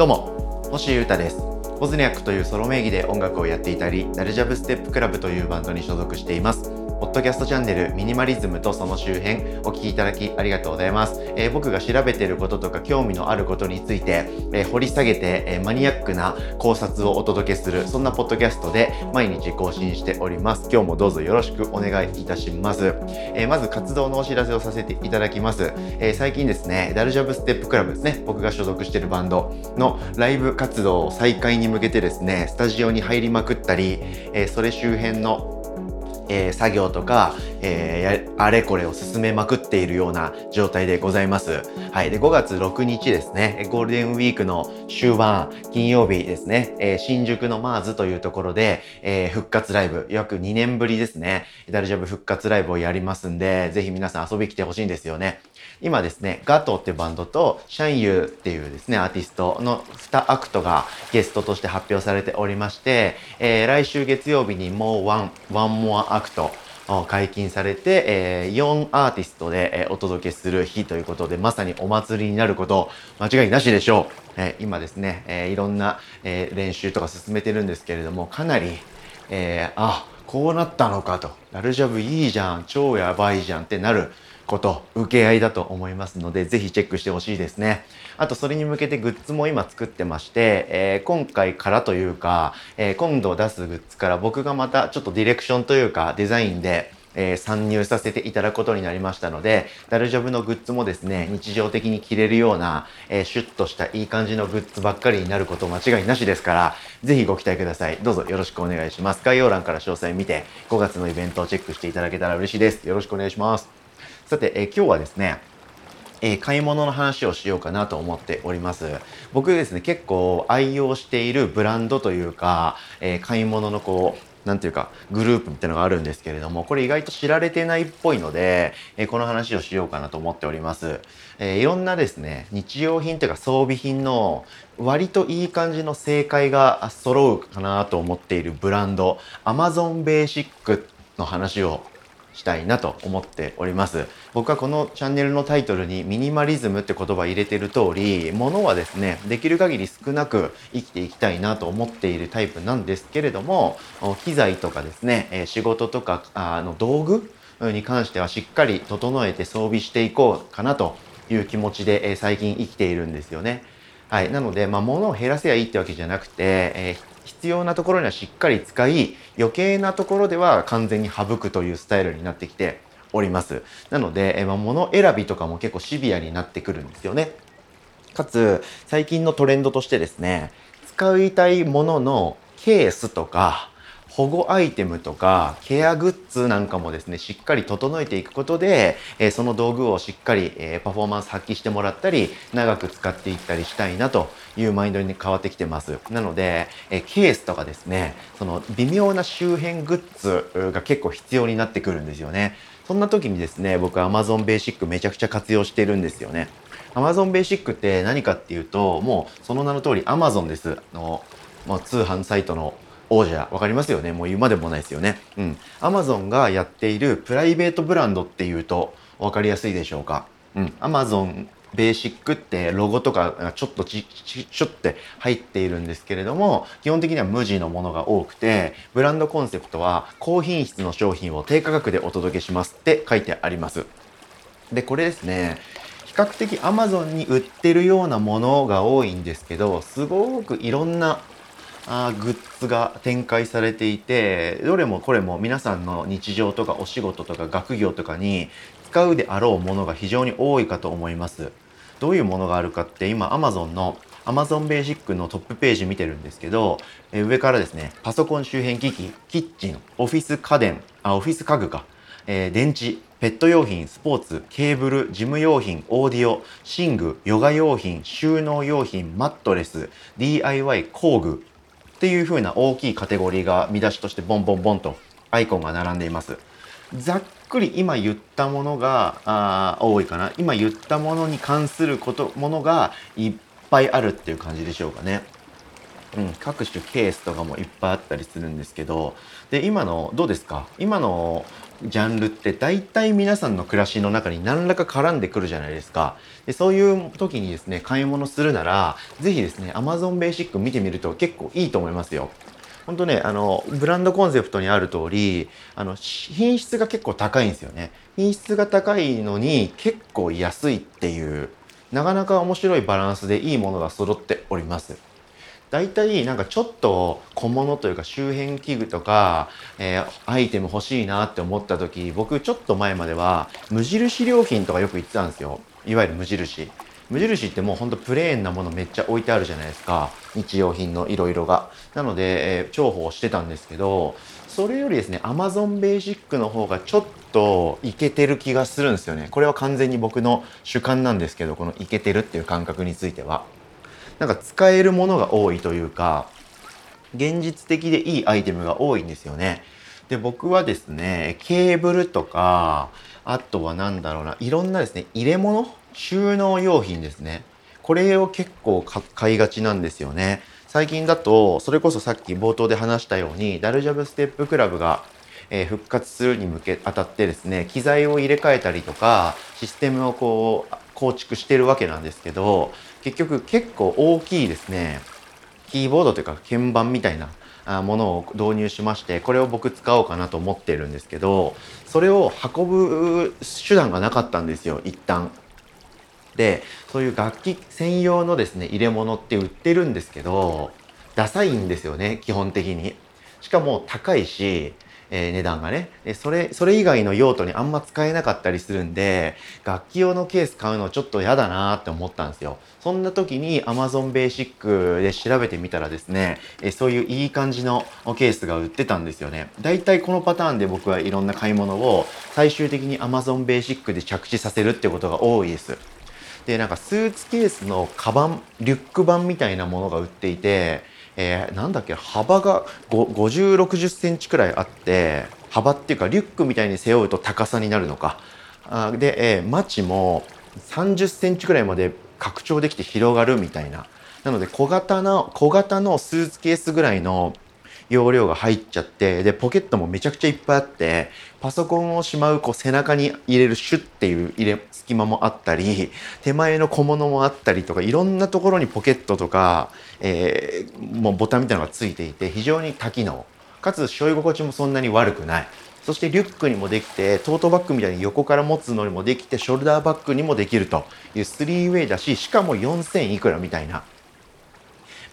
どうも星優太です。ポズニャックというソロ名義で音楽をやっていたりダルジャブステップクラブというバンドに所属していますポッドキャストチャンネルミニマリズムとその周辺お聞きいただきありがとうございます。えー、僕が調べていることとか興味のあることについて、えー、掘り下げて、えー、マニアックな考察をお届けするそんなポッドキャストで毎日更新しております。今日もどうぞよろしくお願いいたします。えまず活動のお知らせをさせていただきます。え最近ですね、ダルジャブステップクラブですね、僕が所属しているバンドのライブ活動を再開に向けてですね、スタジオに入りまくったり、えそれ周辺のえ、作業とか、えー、あれこれを進めまくっているような状態でございます。はい。で、5月6日ですね、ゴールデンウィークの終盤、金曜日ですね、えー、新宿のマーズというところで、えー、復活ライブ、約2年ぶりですね、ダルジャブ復活ライブをやりますんで、ぜひ皆さん遊び来てほしいんですよね。今ですね、ガトーってバンドと、シャンユーっていうですね、アーティストの2アクトがゲストとして発表されておりまして、えー、来週月曜日にもう one, one more act、解禁されて、えー、4アーティストで、え、お届けする日ということで、まさにお祭りになること間違いなしでしょう。え、今ですね、え、いろんな、え、練習とか進めてるんですけれども、かなり、えー、あ、こうなったのかと。ダルジャブいいじゃん、超やばいじゃんってなること受け合いだと思いますのでぜひチェックしてほしいですねあとそれに向けてグッズも今作ってまして、えー、今回からというか、えー、今度出すグッズから僕がまたちょっとディレクションというかデザインでえー、参入させていただくことになりましたので、ダルジョブのグッズもですね、日常的に着れるような、えー、シュッとしたいい感じのグッズばっかりになること間違いなしですから、ぜひご期待ください。どうぞよろしくお願いします。概要欄から詳細見て、5月のイベントをチェックしていただけたら嬉しいです。よろしくお願いします。さて、え今日はですね、えー、買い物の話をしようかなと思っております。僕ですね、結構愛用しているブランドというか、えー、買い物のこう、なんていうか、グループみたいなのがあるんですけれども、これ意外と知られてないっぽいので、えー、この話をしようかなと思っております。えいろんなですね、日用品というか装備品の割といい感じの正解が揃うかなと思っているブランド、Amazon Basic の話をしたいなと思っております。僕はこのチャンネルのタイトルにミニマリズムって言葉入れてる通り、物はですね、できる限り少なく生きていきたいなと思っているタイプなんですけれども、機材とかですね、仕事とかあの道具に関してはしっかり整えて装備していこうかなという気持ちで最近生きているんですよね。はい。なので、まあ、物を減らせばいいってわけじゃなくて、えー、必要なところにはしっかり使い、余計なところでは完全に省くというスタイルになってきております。なので、えま、物選びとかも結構シビアになってくるんですよね。かつ、最近のトレンドとしてですね、使いたいもののケースとか、保護アイテムとかケアグッズなんかもですね、しっかり整えていくことで、え、その道具をしっかり、え、パフォーマンス発揮してもらったり、長く使っていったりしたいなというマインドに変わってきてます。なので、え、ケースとかですね、その微妙な周辺グッズが結構必要になってくるんですよね。そんな時にですね、僕 Amazon Basic めちゃくちゃ活用してるんですよね。Amazon Basic って何かっていうと、もうその名の通り Amazon です。の、まあ、通販サイトの王者、わかりますよねもう言うまでもないですよね。うん。アマゾンがやっているプライベートブランドっていうと分かりやすいでしょうか。うん。アマゾンベーシックってロゴとかちょっとちちちょって入っているんですけれども基本的には無地のものが多くてブランドコンセプトは高品質の商品を低価格でお届けしますって書いてありますでこれですね比較的 Amazon に売ってるようなものが多いんですけどすごくいろんなあグッズが展開されていてどれもこれも皆さんの日常とかお仕事とか学業とかに使うであろうものが非常に多いかと思います。どういうものがあるかって今 Amazon の Amazon Basic のトップページ見てるんですけど、え上からですね、パソコン周辺機器、キッチン、オフィス家電、あ、オフィス家具か、えー、電池、ペット用品、スポーツ、ケーブル、事務用品、オーディオ、寝具、ヨガ用品、収納用品、マットレス、DIY 工具、っていう風な大きいカテゴリーが見出しとしてボンボンボンとアイコンが並んでいます。ざっくり今言ったものがあ多いかな。今言ったものに関すること、ものがいっぱいあるっていう感じでしょうかね。うん、各種ケースとかもいっぱいあったりするんですけど、で、今の、どうですか？今のジャンルって大体皆さんの暮らしの中に何らか絡んでくるじゃないですか。でそういう時にですね、買い物するなら、ぜひですね、Amazon Basic 見てみると結構いいと思いますよ。本当ね、あの、ブランドコンセプトにある通り、あの、品質が結構高いんですよね。品質が高いのに結構安いっていう、なかなか面白いバランスでいいものが揃っております。大体なんかちょっと小物というか周辺器具とか、えー、アイテム欲しいなって思った時僕ちょっと前までは無印良品とかよく言ってたんですよ。いわゆる無印。無印ってもうほんとプレーンなものめっちゃ置いてあるじゃないですか。日用品のいろいろが。なので、えー、重宝してたんですけどそれよりですね Amazon Basic の方がちょっといけてる気がするんですよね。これは完全に僕の主観なんですけどこのいけてるっていう感覚については。なんか使えるものが多いというか、現実的でいいアイテムが多いんですよね。で、僕はですね、ケーブルとか、あとは何だろうな、いろんなですね、入れ物？収納用品ですね。これを結構買いがちなんですよね。最近だと、それこそさっき冒頭で話したように、ダルジャブステップクラブが、え、復活するに向け、当たってですね、機材を入れ替えたりとか、システムをこう、構築してるわけなんですけど、結局結構大きいですね、キーボードというか鍵盤みたいなものを導入しまして、これを僕使おうかなと思ってるんですけど、それを運ぶ手段がなかったんですよ、一旦。で、そういう楽器専用のですね、入れ物って売ってるんですけど、ダサいんですよね、基本的に。しかも高いし、えー、値段がね。でそれそれ以外の用途にあんま使えなかったりするんで楽器用のケース買うのちょっと嫌だなって思ったんですよ。そんな時に Amazon Basic で調べてみたらですね、えそういういい感じのケースが売ってたんですよね。だいたいこのパターンで僕はいろんな買い物を最終的に Amazon Basic で着地させるってことが多いです。でなんかスーツケースのカバンリュック版みたいなものが売っていてえー、なんだっけ幅が50、60センチくらいあって、幅っていうかリュックみたいに背負うと高さになるのか。あで、えー、マチも30センチくらいまで拡張できて広がるみたいな。なので小型の、小型のスーツケースぐらいの容量が入っちゃって、で、ポケットもめちゃくちゃいっぱいあって、パソコンをしまうこう背中に入れるシュッっていう入れ、隙間もあったり、手前の小物もあったりとか、いろんなところにポケットとか、えー、もうボタンみたいなのがついていて、非常に多機能。かつ、背負い心地もそんなに悪くない。そしてリュックにもできて、トートバッグみたいに横から持つのにもできて、ショルダーバッグにもできるという 3way だし、しかも4000いくらみたいな。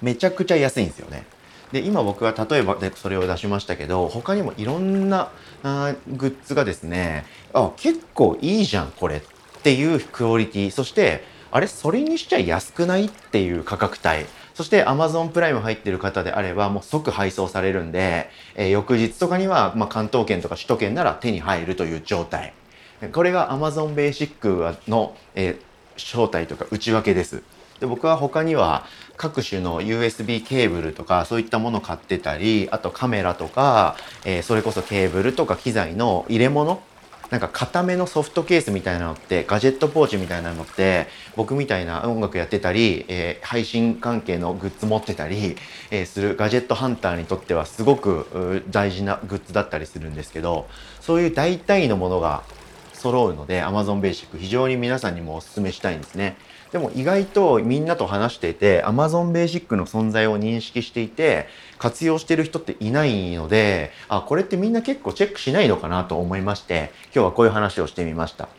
めちゃくちゃ安いんですよね。で今僕は例えばでそれを出しましたけど他にもいろんなあグッズがですねあ結構いいじゃんこれっていうクオリティ。そしてあれそれにしちゃ安くないっていう価格帯。そして Amazon プライム入ってる方であればもう即配送されるんで、えー、翌日とかには、まあ、関東圏とか首都圏なら手に入るという状態。これが Amazon Basic の、えー、正体とか内訳です。で僕は他には各種の USB ケーブルとかそういったものを買ってたりあとカメラとか、えー、それこそケーブルとか機材の入れ物なんか固めのソフトケースみたいなのってガジェットポーチみたいなのって僕みたいな音楽やってたり、えー、配信関係のグッズ持ってたり、えー、するガジェットハンターにとってはすごく大事なグッズだったりするんですけどそういう大体のものが揃うので Amazon Basic 非常に皆さんにもお勧めしたいんですね。でも意外とみんなと話していて Amazon Basic の存在を認識していて活用してる人っていないのであこれってみんな結構チェックしないのかなと思いまして今日はこういう話をしてみました。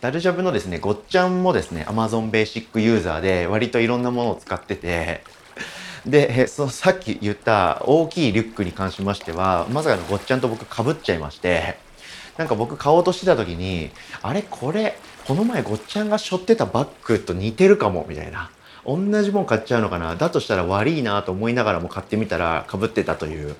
ダルジャブのですね、ごっちゃんもですね、Amazon Basic ユーザーで割といろんなものを使ってて、で、そのさっき言った大きいリュックに関しましては、まさかのごっちゃんと僕かぶっちゃいまして、なんか僕買おうとしてた時に、あれこれ、この前ごっちゃんが背負ってたバッグと似てるかも、みたいな。同じもん買っちゃうのかなだとしたら悪いなと思いながらも買ってみたら被ってたという、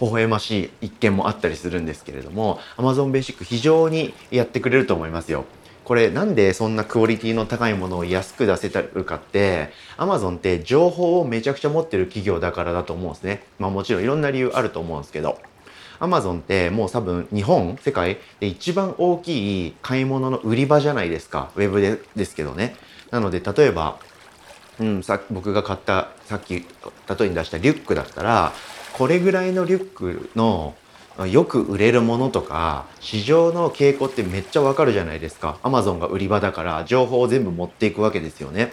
微笑ましい一件もあったりするんですけれども、Amazon Basic 非常にやってくれると思いますよ。これなんでそんなクオリティの高いものを安く出せたるかって Amazon って情報をめちゃくちゃ持ってる企業だからだと思うんですね。まあもちろんいろんな理由あると思うんですけど。アマゾンってもう多分日本、世界で一番大きい買い物の売り場じゃないですか。ウェブでですけどね。なので例えば、うん、さ僕が買ったさっき例えに出したリュックだったらこれぐらいのリュックのよく売れるものとか市場の傾向ってめっちゃわかるじゃないですか Amazon が売り場だから情報を全部持っていくわけですよね。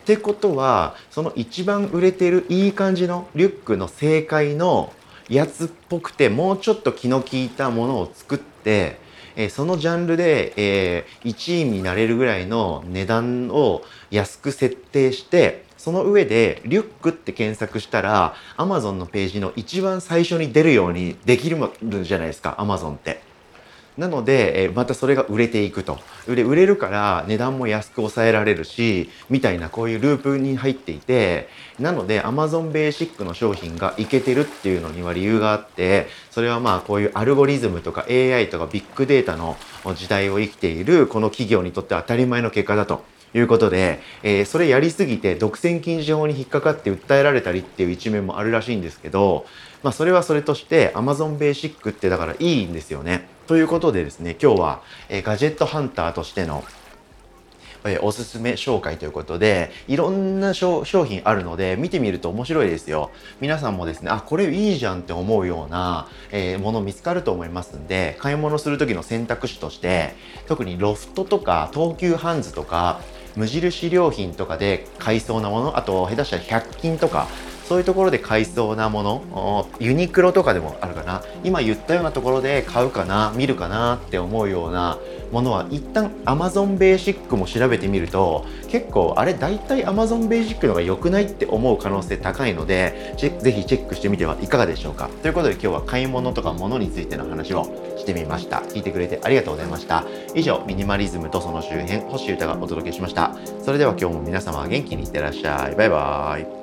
ってことはその一番売れてるいい感じのリュックの正解のやつっぽくてもうちょっと気の利いたものを作って、え、そのジャンルで、えー、1位になれるぐらいの値段を安く設定してその上でリュックって検索したら Amazon のページの一番最初に出るようにできるじゃないですか Amazon って。なので、えまたそれが売れていくと。売れ売れるから値段も安く抑えられるし、みたいなこういうループに入っていて、なので Amazon ベーシックの商品がいけてるっていうのには理由があって、それはまあこういうアルゴリズムとか AI とかビッグデータの時代を生きているこの企業にとって当たり前の結果だと。いうことで、えー、それやりすぎて独占禁止法に引っかかって訴えられたりっていう一面もあるらしいんですけど、まあそれはそれとして Amazon ベーシックってだからいいんですよね。ということでですね、今日は、え、ガジェットハンターとしてのえおすすめ紹介ということで、いろんな商品あるので、見てみると面白いですよ。皆さんもですね、あ、これいいじゃんって思うような、えー、もの見つかると思いますんで、買い物する時の選択肢として、特にロフトとか東急ハンズとか、無印良品とかで買いそうなものあと下手したら100均とかそういうところで買いそうなもの。ユニクロとかでもあるかな。今言ったようなところで買うかな見るかなって思うようなものは一旦 Amazon ベーシックも調べてみると結構あれ大体 Amazon ベーシックのが良くないって思う可能性高いのでぜひチェックしてみてはいかがでしょうか。ということで今日は買い物とか物についての話をしてみました。聞いてくれてありがとうございました。以上ミニマリズムとその周辺星歌がお届けしました。それでは今日も皆様元気にいってらっしゃい。バイバーイ。